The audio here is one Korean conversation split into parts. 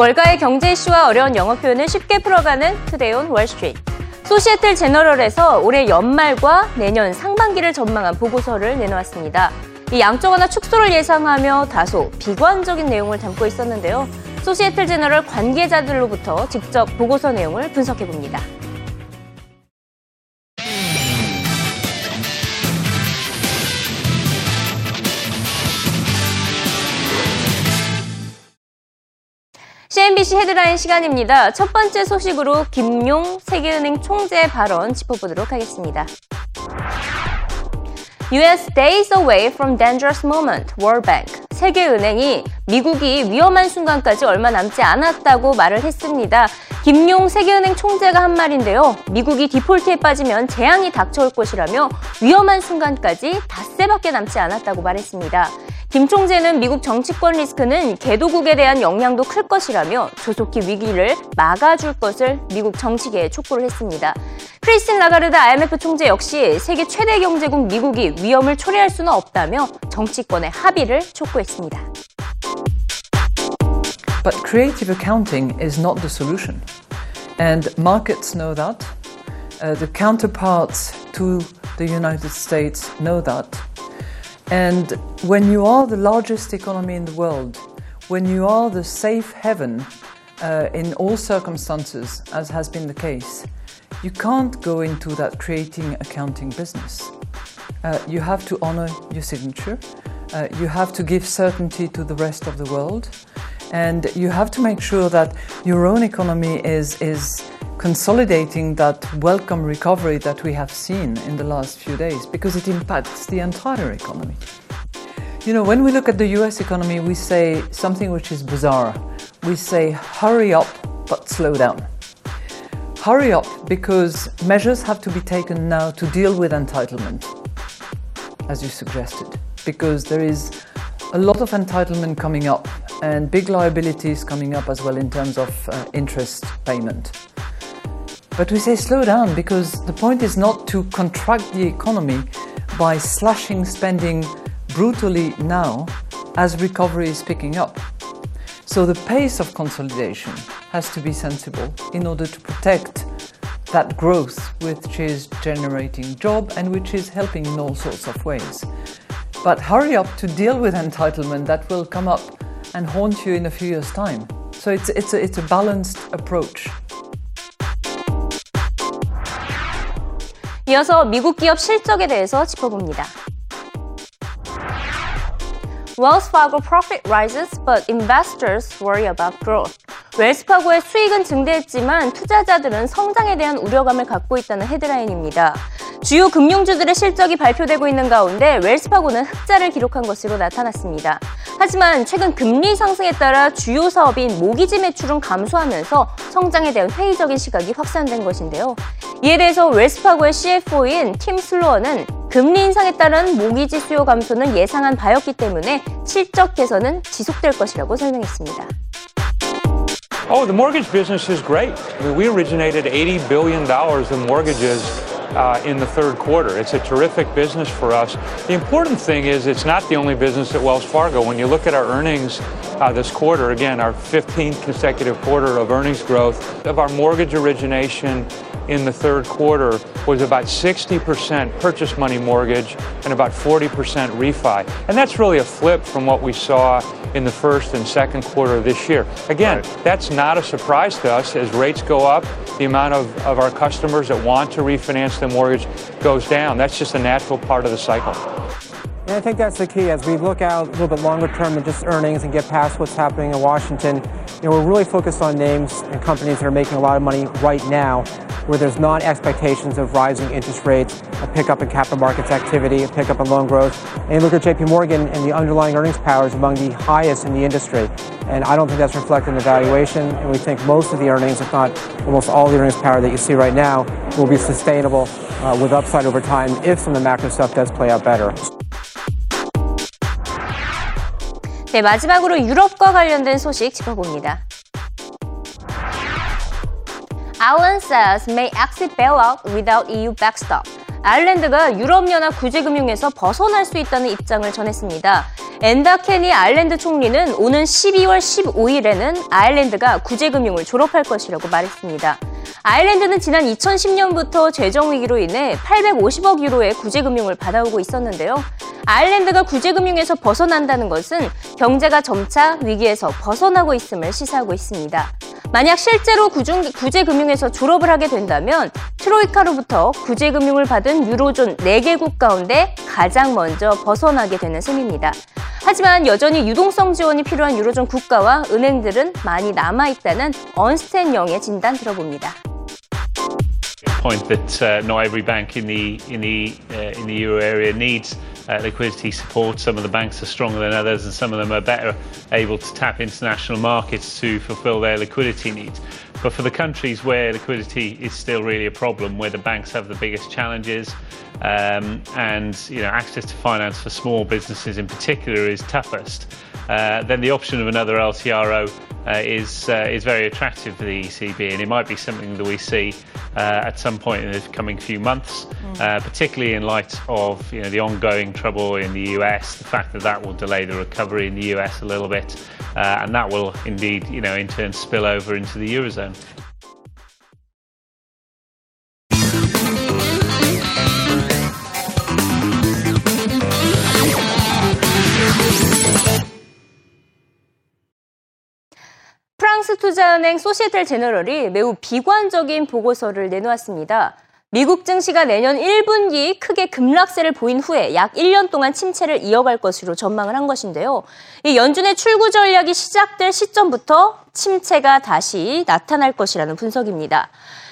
월가의 경제 이슈와 어려운 영어 표현을 쉽게 풀어가는 Today on Wall Street. 소시에틀 제너럴에서 올해 연말과 내년 상반기를 전망한 보고서를 내놓았습니다. 이 양적 완화 축소를 예상하며 다소 비관적인 내용을 담고 있었는데요. 소시에틀 제너럴 관계자들로부터 직접 보고서 내용을 분석해 봅니다. CNBC 헤드라인 시간입니다. 첫 번째 소식으로 김용 세계은행 총재 발언 짚어보도록 하겠습니다. US days away from dangerous moment, World Bank. 세계은행이 미국이 위험한 순간까지 얼마 남지 않았다고 말을 했습니다. 김용 세계은행 총재가 한 말인데요. 미국이 디폴트에 빠지면 재앙이 닥쳐올 것이라며 위험한 순간까지 닷새밖에 남지 않았다고 말했습니다. 김 총재는 미국 정치권 리스크는 개도국에 대한 영향도 클 것이라며 조속히 위기를 막아줄 것을 미국 정치계에 촉구를 했습니다. 크리스틴 라가르드 IMF 총재 역시 세계 최대 경제국 미국이 위험을 초래할 수는 없다며 정치권의 합의를 촉구했습니다. But creative accounting is not the solution. And markets know that. Uh, the counterparts to the United States know that. And when you are the largest economy in the world, when you are the safe haven uh, in all circumstances, as has been the case, you can't go into that creating accounting business. Uh, you have to honor your signature. Uh, you have to give certainty to the rest of the world. And you have to make sure that your own economy is, is consolidating that welcome recovery that we have seen in the last few days because it impacts the entire economy. You know, when we look at the US economy, we say something which is bizarre. We say, hurry up, but slow down. Hurry up because measures have to be taken now to deal with entitlement, as you suggested, because there is a lot of entitlement coming up and big liabilities coming up as well in terms of uh, interest payment. But we say slow down because the point is not to contract the economy by slashing spending brutally now as recovery is picking up. So the pace of consolidation has to be sensible in order to protect that growth which is generating job and which is helping in all sorts of ways. But hurry up to deal with entitlement that will come up and haunt you in a few years' time. So it's, it's, a, it's a balanced approach. 이어서 미국 기업 실적에 대해서 짚어봅니다. Wells Fargo profit rises, but investors worry about growth. 웰스파고의 수익은 증대했지만 투자자들은 성장에 대한 우려감을 갖고 있다는 헤드라인입니다. 주요 금융주들의 실적이 발표되고 있는 가운데 웰스파고는 흑자를 기록한 것으로 나타났습니다. 하지만 최근 금리 상승에 따라 주요 사업인 모기지 매출은 감소하면서 성장에 대한 회의적인 시각이 확산된 것인데요. 이에 대해서 웰스파고의 CFO인 팀 슬로어는 금리 인상에 따른 모기지 수요 감소는 예상한 바였기 때문에 실적 개선은 지속될 것이라고 설명했습니다. Oh, the mortgage business is great. I mean, we originated $80 billion in mortgages uh, in the third quarter. It's a terrific business for us. The important thing is it's not the only business at Wells Fargo. When you look at our earnings uh, this quarter, again, our 15th consecutive quarter of earnings growth, of our mortgage origination in the third quarter was about 60% purchase money mortgage and about 40% refi. And that's really a flip from what we saw in the first and second quarter of this year. Again, right. that's not a surprise to us. As rates go up, the amount of, of our customers that want to refinance their mortgage goes down. That's just a natural part of the cycle. And I think that's the key as we look out a little bit longer term than just earnings and get past what's happening in Washington. You know, we're really focused on names and companies that are making a lot of money right now where there's not expectations of rising interest rates, a pickup in capital markets activity, a pickup in loan growth. And you look at JP Morgan and the underlying earnings power is among the highest in the industry. And I don't think that's reflected in the valuation. And we think most of the earnings, if not almost all the earnings power that you see right now, will be sustainable uh, with upside over time if some of the macro stuff does play out better. 네, 마지막으로 유럽과 관련된 소식 짚어봅니다. Ireland says may exit bailout without EU backstop. 아일랜드가 유럽연합 구제금융에서 벗어날 수 있다는 입장을 전했습니다. 엔다 케니 아일랜드 총리는 오는 12월 15일에는 아일랜드가 구제금융을 졸업할 것이라고 말했습니다. 아일랜드는 지난 2010년부터 재정 위기로 인해 850억 유로의 구제금융을 받아오고 있었는데요. 아일랜드가 구제금융에서 벗어난다는 것은 경제가 점차 위기에서 벗어나고 있음을 시사하고 있습니다. 만약 실제로 구제금융에서 졸업을 하게 된다면 트로이카로부터 구제금융을 받은 유로존 4개국 가운데 가장 먼저 벗어나게 되는 셈입니다. 하지만 여전히 유동성 지원이 필요한 유로존 국가와 은행들은 많이 남아있다는 언스텐 영의 진단 들어봅니다. point that uh, not every bank in the in the uh, in the euro area needs uh, liquidity support. Some of the banks are stronger than others, and some of them are better able to tap international markets to fulfil their liquidity needs. But for the countries where liquidity is still really a problem, where the banks have the biggest challenges, um, and you know access to finance for small businesses in particular is toughest, uh, then the option of another LTRO uh, is uh, is very attractive for the ECB, and it might be something that we see uh, at some point in the coming few months, mm. particularly in light of you know the ongoing trouble in the US, the fact that that will delay the recovery in the US a little bit, and that will indeed you know in turn spill over into the eurozone. 프랑스 투자은행 소시에텔 제너럴이 매우 비관적인 보고서를 내놓았습니다. 미국 증시가 내년 1분기 크게 급락세를 보인 후에 약 1년 동안 침체를 이어갈 것으로 전망을 한 것인데요. 이 연준의 출구 전략이 시작될 시점부터 침체가 다시 나타날 것이라는 분석입니다.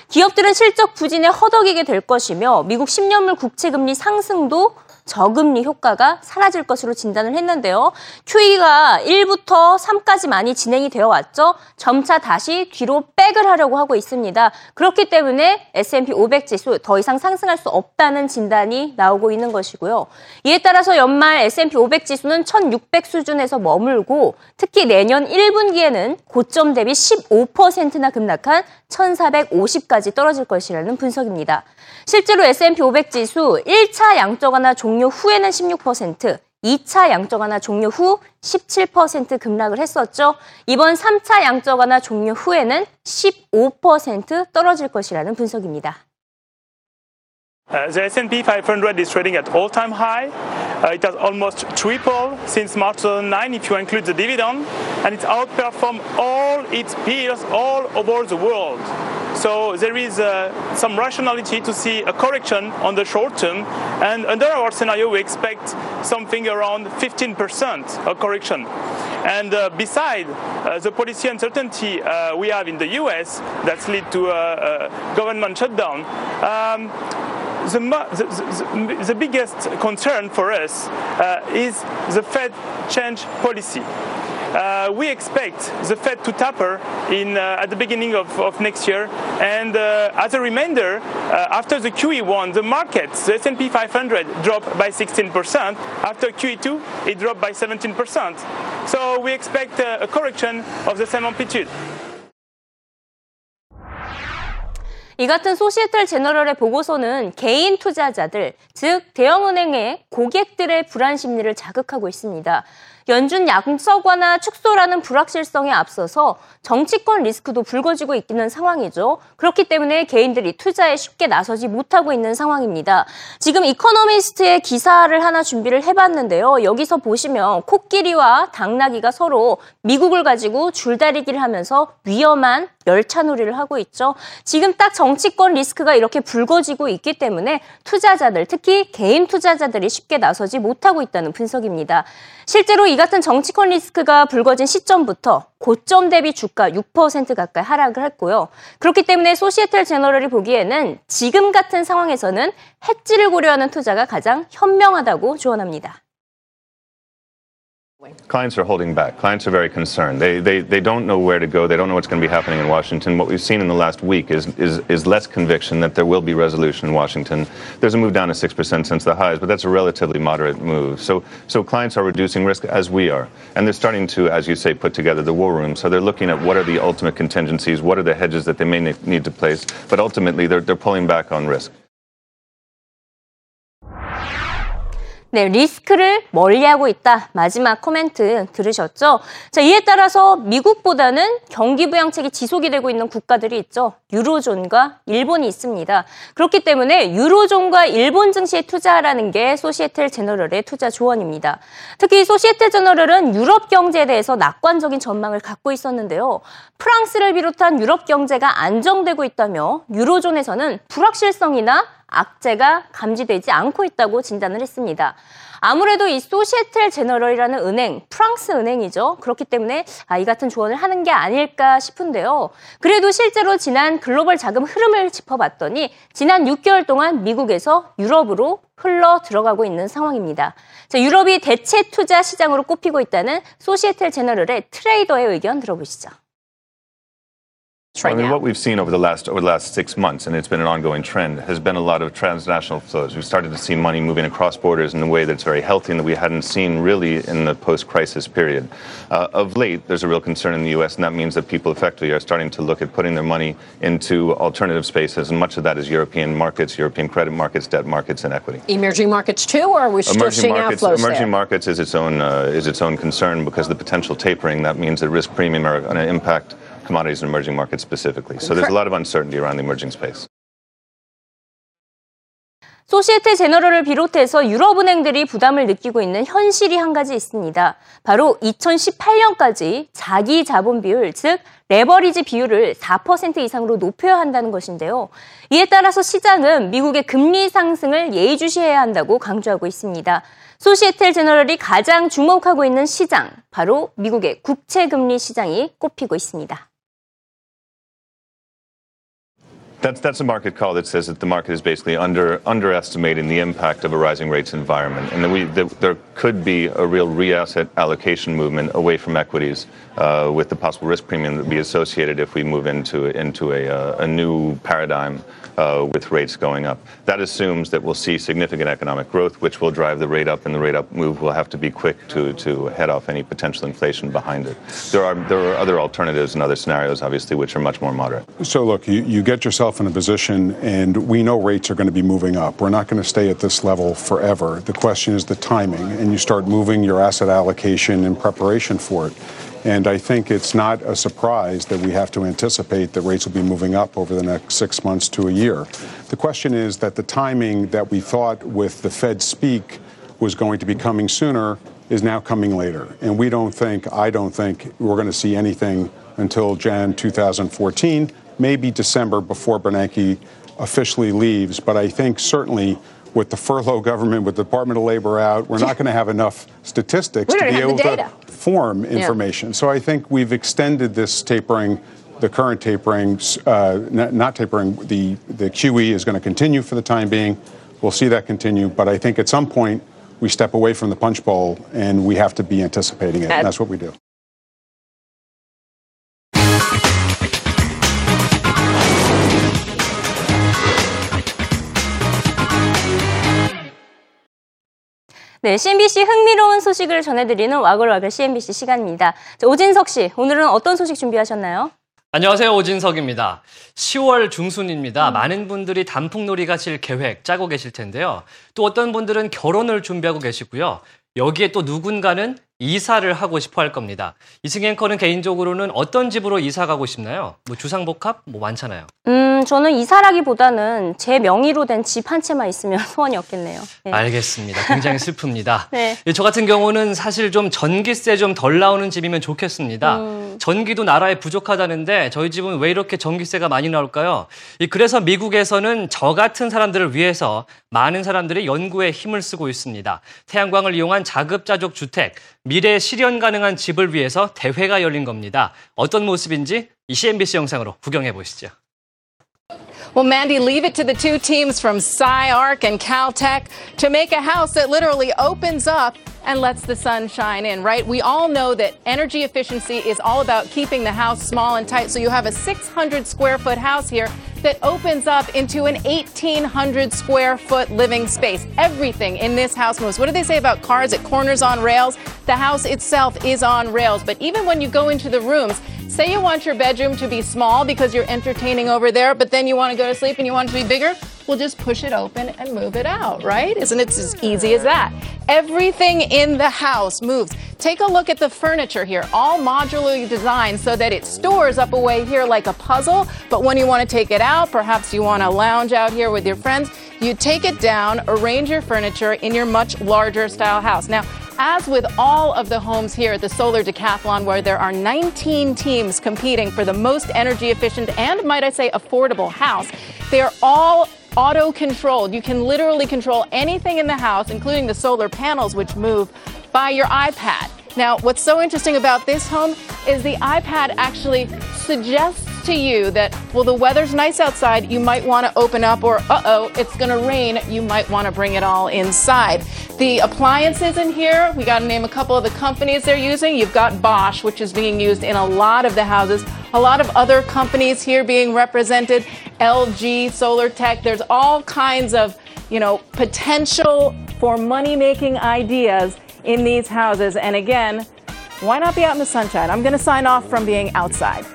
기업들은 실적 부진에 허덕이게 될 것이며 미국 10년물 국채 금리 상승도 저금리 효과가 사라질 것으로 진단을 했는데요. QE가 1부터 3까지 많이 진행이 되어 왔죠. 점차 다시 뒤로 백을 하려고 하고 있습니다. 그렇기 때문에 S&P 500 지수 더 이상 상승할 수 없다는 진단이 나오고 있는 것이고요. 이에 따라서 연말 S&P 500 지수는 1600 수준에서 머물고 특히 내년 1분기에는 고점 대비 15%나 급락한 1450까지 떨어질 것이라는 분석입니다. 실제로 S&P 500 지수 1차 양적 완화 종료 후에는 16%, 2차 양적 완화 종료 후 17% 급락을 했었죠. 이번 3차 양적 완화 종료 후에는 15% 떨어질 것이라는 분석입니다. Uh, the S&P 500 is trading at all-time high. Uh, it has almost tripled since March 2009 if you include the dividend, and it's outperformed all its peers all over the world. So there is uh, some rationality to see a correction on the short term, and under our scenario, we expect something around 15% of correction. And uh, beside uh, the policy uncertainty uh, we have in the US that's led to a, a government shutdown, um, the, the, the, biggest concern for us uh, is the Fed change policy. Uh, we expect the Fed to taper in, uh, at the beginning of, of next year. And uh, as a reminder, uh, after the QE1, the markets, the S&P 500 dropped by 16%. After QE2, it dropped by 17%. So we expect a correction of the same amplitude. 이 같은 소시에텔 제너럴의 보고서는 개인 투자자들, 즉 대형은행의 고객들의 불안 심리를 자극하고 있습니다. 연준 양적완화 축소라는 불확실성에 앞서서 정치권 리스크도 불거지고 있는 상황이죠. 그렇기 때문에 개인들이 투자에 쉽게 나서지 못하고 있는 상황입니다. 지금 이코노미스트의 기사를 하나 준비를 해봤는데요. 여기서 보시면 코끼리와 당나귀가 서로 미국을 가지고 줄다리기를 하면서 위험한 열차놀이를 하고 있죠. 지금 딱 정치권 리스크가 이렇게 불거지고 있기 때문에 투자자들, 특히 개인 투자자들이 쉽게 나서지 못하고 있다는 분석입니다. 실제로 이 같은 정치권 리스크가 불거진 시점부터 고점 대비 주가 6% 가까이 하락을 했고요. 그렇기 때문에 소시에텔 제너럴이 보기에는 지금 같은 상황에서는 해지를 고려하는 투자가 가장 현명하다고 조언합니다. Clients are holding back. Clients are very concerned. They, they, they don't know where to go. They don't know what's going to be happening in Washington. What we've seen in the last week is, is, is less conviction that there will be resolution in Washington. There's a move down to 6% since the highs, but that's a relatively moderate move. So, so clients are reducing risk as we are. And they're starting to, as you say, put together the war room. So they're looking at what are the ultimate contingencies, what are the hedges that they may need to place. But ultimately, they're, they're pulling back on risk. 네, 리스크를 멀리하고 있다. 마지막 코멘트 들으셨죠? 자, 이에 따라서 미국보다는 경기 부양책이 지속이 되고 있는 국가들이 있죠. 유로존과 일본이 있습니다. 그렇기 때문에 유로존과 일본 증시에 투자하라는 게 소시에텔 제너럴의 투자 조언입니다. 특히 소시에텔 제너럴은 유럽 경제에 대해서 낙관적인 전망을 갖고 있었는데요. 프랑스를 비롯한 유럽 경제가 안정되고 있다며 유로존에서는 불확실성이나 악재가 감지되지 않고 있다고 진단을 했습니다. 아무래도 이 소시에텔 제너럴이라는 은행, 프랑스 은행이죠. 그렇기 때문에 아, 이 같은 조언을 하는 게 아닐까 싶은데요. 그래도 실제로 지난 글로벌 자금 흐름을 짚어봤더니 지난 6개월 동안 미국에서 유럽으로 흘러 들어가고 있는 상황입니다. 자, 유럽이 대체 투자 시장으로 꼽히고 있다는 소시에텔 제너럴의 트레이더의 의견 들어보시죠. Right I mean, now. What we've seen over the last over the last six months, and it's been an ongoing trend, has been a lot of transnational flows. We've started to see money moving across borders in a way that's very healthy and that we hadn't seen really in the post-crisis period. Uh, of late, there's a real concern in the U.S., and that means that people effectively are starting to look at putting their money into alternative spaces, and much of that is European markets, European credit markets, debt markets, and equity. Emerging markets too, or are we still emerging seeing markets, outflows Emerging there? markets is its own uh, is its own concern because the potential tapering. That means that risk premium are going to impact commodities and emerging markets specifically. So there's a lot of uncertainty around the emerging space. 소시에테 제너럴을 비롯해서 유럽은행들이 부담을 느끼고 있는 현실이 한 가지 있습니다. 바로 2018년까지 자기 자본 비율, 즉 레버리지 비율을 4% 이상으로 높여야 한다는 것인데요. 이에 따라서 시장은 미국의 금리 상승을 예의주시해야 한다고 강조하고 있습니다. 소시에텔 제너럴이 가장 주목하고 있는 시장, 바로 미국의 국채 금리 시장이 꼽히고 있습니다. That's, that's a market call that says that the market is basically under, underestimating the impact of a rising rates environment, and that, we, that there could be a real re-asset allocation movement away from equities uh, with the possible risk premium that would be associated if we move into, into a, uh, a new paradigm uh, with rates going up. That assumes that we'll see significant economic growth, which will drive the rate up, and the rate up move will have to be quick to, to head off any potential inflation behind it. There are, there are other alternatives and other scenarios, obviously, which are much more moderate. So, look, you, you get yourself in a position, and we know rates are going to be moving up. We're not going to stay at this level forever. The question is the timing, and you start moving your asset allocation in preparation for it. And I think it's not a surprise that we have to anticipate that rates will be moving up over the next six months to a year. The question is that the timing that we thought with the Fed speak was going to be coming sooner is now coming later. And we don't think, I don't think, we're going to see anything until Jan 2014, maybe December before Bernanke officially leaves. But I think certainly with the furlough government, with the Department of Labor out, we're not going to have enough statistics to be able to form information. Yeah. So I think we've extended this tapering. The current tapering, uh, not, not tapering, the, the QE is going to continue for the time being. We'll see that continue. But I think at some point, we step away from the punch bowl and we have to be anticipating it. And that's what we do. 네, CNBC 흥미로운 소식을 전해드리는 와글와글 CNBC 시간입니다. 자, 오진석 씨, 오늘은 어떤 소식 준비하셨나요? 안녕하세요. 오진석입니다. 10월 중순입니다. 음. 많은 분들이 단풍놀이 가실 계획 짜고 계실 텐데요. 또 어떤 분들은 결혼을 준비하고 계시고요. 여기에 또 누군가는 이사를 하고 싶어 할 겁니다. 이승 앵커는 개인적으로는 어떤 집으로 이사 가고 싶나요? 뭐 주상복합 뭐 많잖아요. 음, 저는 이사라기보다는 제 명의로 된 집 한 채만 있으면 소원이 없겠네요. 네. 알겠습니다. 굉장히 슬픕니다. 네. 예, 저 같은 경우는 사실 좀 전기세 좀 덜 나오는 집이면 좋겠습니다. 음. 전기도 나라에 부족하다는데 저희 집은 왜 이렇게 전기세가 많이 나올까요? 그래서 미국에서는 저 같은 사람들을 위해서 많은 사람들이 연구에 힘을 쓰고 있습니다. 태양광을 이용한 자급자족 주택, 미래 실현 가능한 집을 위해서 대회가 열린 겁니다. 어떤 모습인지 이 CNBC 영상으로 구경해 보시죠. Well, Mandy, leave it to the two teams from SciArc and Caltech to make a house that literally opens up and lets the sun shine in, right? We all know that energy efficiency is all about keeping the house small and tight. So you have a 600 square foot house here that opens up into an 1,800 square foot living space. Everything in this house moves. What do they say about cars at corners on rails? The house itself is on rails. But even when you go into the rooms, say you want your bedroom to be small because you're entertaining over there, but then you want to go to sleep and you want it to be bigger. We'll just push it open and move it out, right? Isn't it as easy as that? Everything in the house moves. Take a look at the furniture here, all modularly designed so that it stores up away here like a puzzle. But when you want to take it out, perhaps you want to lounge out here with your friends, you take it down, arrange your furniture in your much larger style house. Now, as with all of the homes here at the Solar Decathlon, where there are 19 teams competing for the most energy efficient and, might I say, affordable house, they are all auto controlled. You can literally control anything in the house, including the solar panels, which move by your iPad. Now, what's so interesting about this home is the iPad actually suggests to you that, well, the weather's nice outside, you might want to open up, or uh oh, it's going to rain, you might want to bring it all inside. The appliances in here, we got to name a couple of the companies they're using. You've got Bosch, which is being used in a lot of the houses, a lot of other companies here being represented, LG, Solar Tech. There's all kinds of, you know, potential for money making ideas in these houses. And again, why not be out in the sunshine? I'm going to sign off from being outside.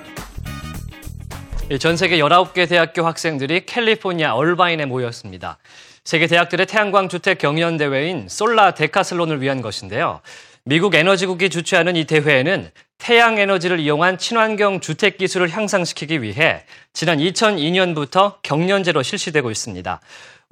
전 세계 19개 대학교 학생들이 캘리포니아 얼바인에 모였습니다. 세계 대학들의 태양광 주택 경연 대회인 솔라 데카슬론을 위한 것인데요. 미국 에너지국이 주최하는 이 대회에는 태양 에너지를 이용한 친환경 주택 기술을 향상시키기 위해 지난 2002년부터 경연제로 실시되고 있습니다.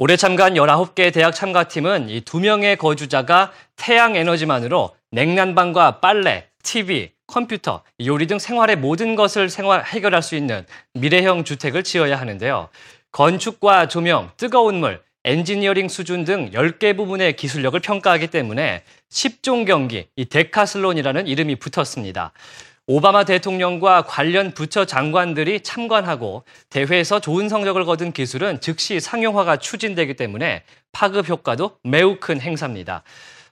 올해 참가한 19개 대학 참가팀은 이 두 명의 거주자가 태양 에너지만으로 냉난방과 빨래, TV, 컴퓨터, 요리 등 생활의 모든 것을 생활 해결할 수 있는 미래형 주택을 지어야 하는데요. 건축과 조명, 뜨거운 물, 엔지니어링 수준 등 10개 부분의 기술력을 평가하기 때문에 10종 경기, 이 데카슬론이라는 이름이 붙었습니다. 오바마 대통령과 관련 부처 장관들이 참관하고 대회에서 좋은 성적을 거둔 기술은 즉시 상용화가 추진되기 때문에 파급 효과도 매우 큰 행사입니다.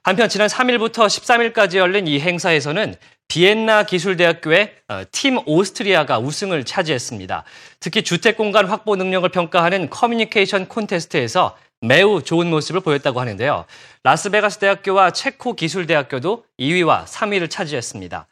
한편 지난 3일부터 13일까지 열린 이 행사에서는 비엔나 기술대학교의 어, 팀 오스트리아가 우승을 차지했습니다. 특히 주택 공간 확보 능력을 평가하는 커뮤니케이션 콘테스트에서 매우 좋은 모습을 보였다고 하는데요. 라스베가스 대학교와 체코 기술대학교도 2위와 3위를 차지했습니다.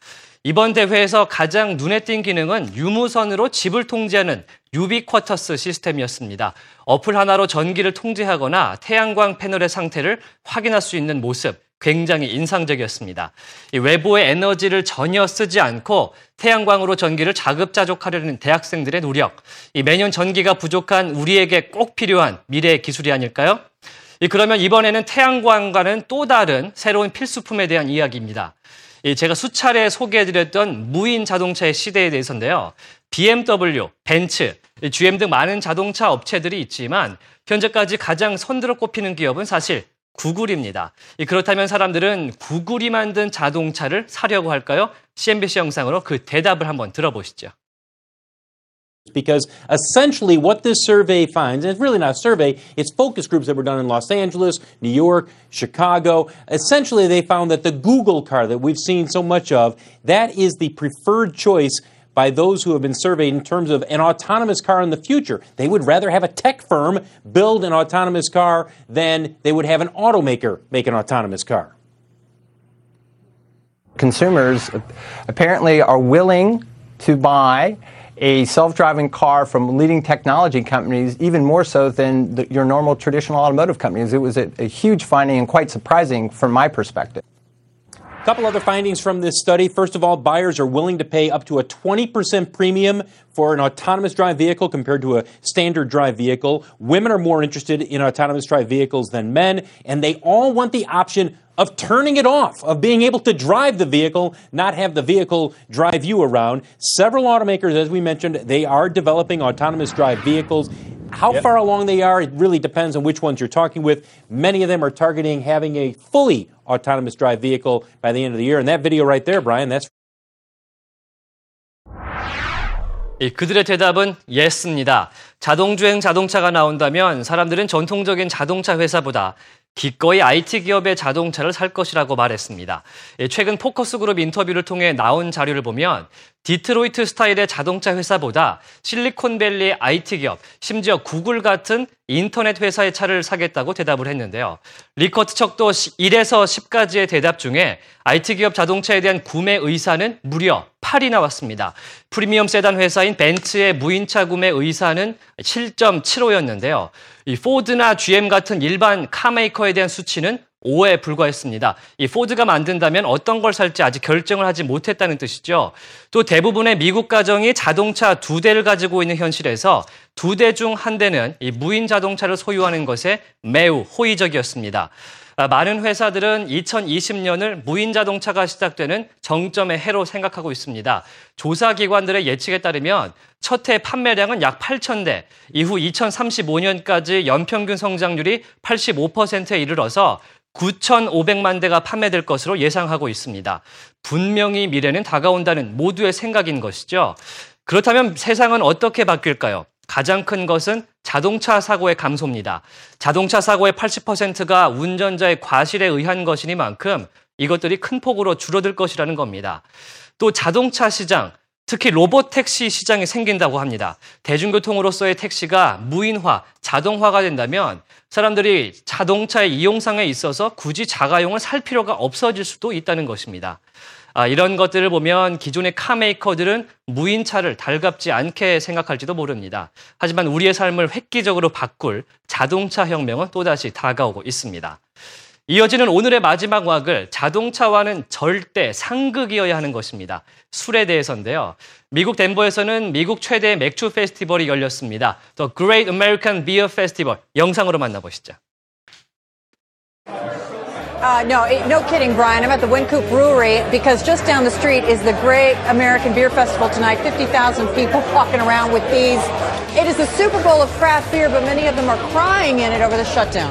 이번 대회에서 가장 눈에 띈 기능은 유무선으로 집을 통제하는 유비쿼터스 시스템이었습니다. 어플 하나로 전기를 통제하거나 태양광 패널의 상태를 확인할 수 있는 모습, 굉장히 인상적이었습니다. 외부의 에너지를 전혀 쓰지 않고 태양광으로 전기를 자급자족하려는 대학생들의 노력, 매년 전기가 부족한 우리에게 꼭 필요한 미래의 기술이 아닐까요? 그러면 이번에는 태양광과는 또 다른 새로운 필수품에 대한 이야기입니다. 제가 수차례 소개해드렸던 무인 자동차의 시대에 대해서인데요. BMW, 벤츠, GM 등 많은 자동차 업체들이 있지만 현재까지 가장 선두로 꼽히는 기업은 사실 구글입니다. 그렇다면 사람들은 구글이 만든 자동차를 사려고 할까요? CNBC 영상으로 그 대답을 한번 들어보시죠. Because essentially, what this survey finds, and it's really not a survey, it's focus groups that were done in Los Angeles, New York, Chicago. Essentially, they found that the Google car that we've seen so much of, that is the preferred choice by those who have been surveyed in terms of an autonomous car in the future. They would rather have a tech firm build an autonomous car than they would have an automaker make an autonomous car. Consumers apparently are willing to buy a self-driving car from leading technology companies even more so than the, your normal traditional automotive companies. It was a, a huge finding and quite surprising from my perspective. A couple other findings from this study. First of all, buyers are willing to pay up to a 20% premium for an autonomous drive vehicle compared to a standard drive vehicle. Women are more interested in autonomous drive vehicles than men, and they all want the option of turning it off, of being able to drive the vehicle, not have the vehicle drive you around. Several automakers, as we mentioned, they are developing autonomous drive vehicles. How yep. far along they are, it really depends on which ones you're talking with. Many of them are targeting having a fully autonomous drive vehicle by the end of the year. And that video right there, Brian, that's 그들의 대답은 yes입니다. 자동주행 자동차가 나온다면 사람들은 전통적인 자동차 회사보다 기꺼이 IT 기업의 자동차를 살 것이라고 말했습니다. 예, 최근 focus group interview를 통해 나온 자료를 보면 디트로이트 스타일의 자동차 회사보다 실리콘밸리 IT 기업, 심지어 구글 같은 인터넷 회사의 차를 사겠다고 대답을 했는데요. 리커트 척도 1에서 10까지의 대답 중에 IT 기업 자동차에 대한 구매 의사는 무려 7.8이 나왔습니다. 프리미엄 세단 회사인 벤츠의 무인차 구매 의사는 7.75였는데요. 이 포드나 GM 같은 일반 카메이커에 대한 수치는 5에 불과했습니다. 이 포드가 만든다면 어떤 걸 살지 아직 결정을 하지 못했다는 뜻이죠. 또 대부분의 미국 가정이 자동차 두 대를 가지고 있는 현실에서 두 대 중 한 대는 이 무인 자동차를 소유하는 것에 매우 호의적이었습니다. 아, 많은 회사들은 2020년을 무인 자동차가 시작되는 정점의 해로 생각하고 있습니다. 조사기관들의 예측에 따르면 첫 해 판매량은 약 8,000대, 이후 2035년까지 연평균 성장률이 85%에 이르러서 9,500만 대가 판매될 것으로 예상하고 있습니다. 분명히 미래는 다가온다는 모두의 생각인 것이죠. 그렇다면 세상은 어떻게 바뀔까요? 가장 큰 것은 자동차 사고의 감소입니다. 자동차 사고의 80%가 운전자의 과실에 의한 것이니만큼 이것들이 큰 폭으로 줄어들 것이라는 겁니다. 또 자동차 시장, 특히 로봇 택시 시장이 생긴다고 합니다. 대중교통으로서의 택시가 무인화, 자동화가 된다면 사람들이 자동차의 이용상에 있어서 굳이 자가용을 살 필요가 없어질 수도 있다는 것입니다. 아, 이런 것들을 보면 기존의 카메이커들은 무인차를 달갑지 않게 생각할지도 모릅니다. 하지만 우리의 삶을 획기적으로 바꿀 자동차 혁명은 또다시 다가오고 있습니다. 이어지는 오늘의 마지막 왁을 자동차와는 절대 상극이어야 하는 것입니다. 술에 대해서인데요. 미국 덴버에서는 미국 최대 맥주 페스티벌이 열렸습니다. The Great American Beer Festival 영상으로 만나보시죠. Uh, no, no kidding, Brian. I'm at the Wincoop Brewery because just down the street is the Great American Beer Festival tonight. 50,000 people walking around with these. It is the Super Bowl of craft beer, but many of them are crying in it over the shutdown.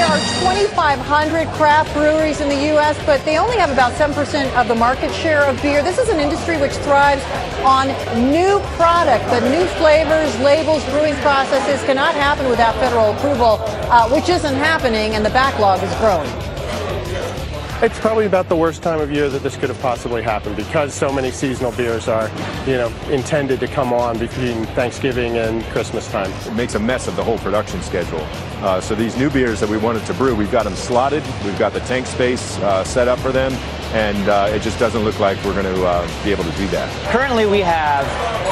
There are 2,500 craft breweries in the U.S., but they only have about 7% of the market share of beer. This is an industry which thrives on new product, but new flavors, labels, brewing processes cannot happen without federal approval, uh, which isn't happening, and the backlog is growing. It's probably about the worst time of year that this could have possibly happened because so many seasonal beers are, you know, intended to come on between Thanksgiving and Christmas time. It makes a mess of the whole production schedule. Uh, so these new beers that we wanted to brew, we've got them slotted, we've got the tank space uh, set up for them, and uh, it just doesn't look like we're going to uh, be able to do that. Currently, we have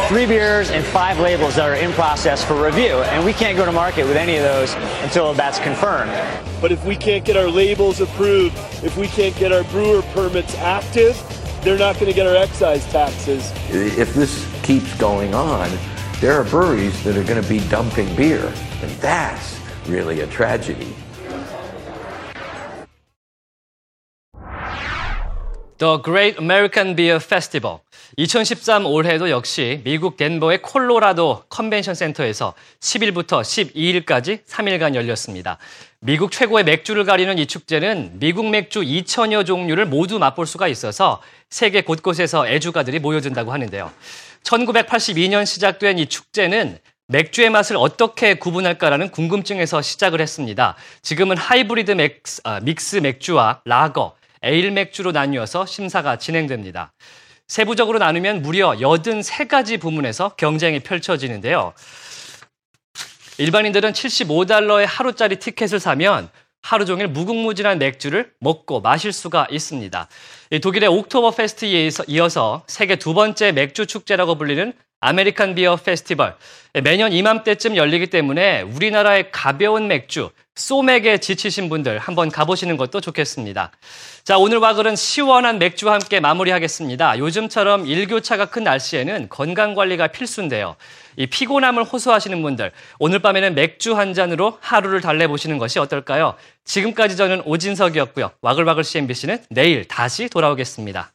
three beers and five labels that are in process for review, and we can't go to market with any of those until that's confirmed. But if we can't get our labels approved, if we can't get our brewer permits active, they're not going to get our excise taxes. If this keeps going on, there are breweries that are going to be dumping beer, and that's really a tragedy. The Great American Beer Festival. 2013 올해도 역시 미국 덴버의 콜로라도 컨벤션 센터에서 10일부터 12일까지 3일간 열렸습니다. 미국 최고의 맥주를 가리는 이 축제는 미국 맥주 2천여 종류를 모두 맛볼 수가 있어서 세계 곳곳에서 애주가들이 모여든다고 하는데요. 1982년 시작된 이 축제는 맥주의 맛을 어떻게 구분할까라는 궁금증에서 시작을 했습니다. 지금은 하이브리드 맥스, 아, 믹스 맥주와 라거, 에일 맥주로 나뉘어서 심사가 진행됩니다. 세부적으로 나누면 무려 83가지 부문에서 경쟁이 펼쳐지는데요. 일반인들은 75달러의 하루짜리 티켓을 사면 하루 종일 무궁무진한 맥주를 먹고 마실 수가 있습니다. 독일의 옥토버 페스트에 이어서 세계 두 번째 맥주 축제라고 불리는 American Beer Festival. 매년 이맘때쯤 열리기 때문에 우리나라의 가벼운 맥주, 소맥에 지치신 분들 한번 가보시는 것도 좋겠습니다. 자, 오늘 와글은 시원한 맥주와 함께 마무리하겠습니다. 요즘처럼 일교차가 큰 날씨에는 건강관리가 필수인데요. 이 피곤함을 호소하시는 분들, 오늘 밤에는 맥주 한 잔으로 하루를 달래보시는 것이 어떨까요? 지금까지 저는 오진석이었고요. 와글와글 CNBC는 내일 다시 돌아오겠습니다.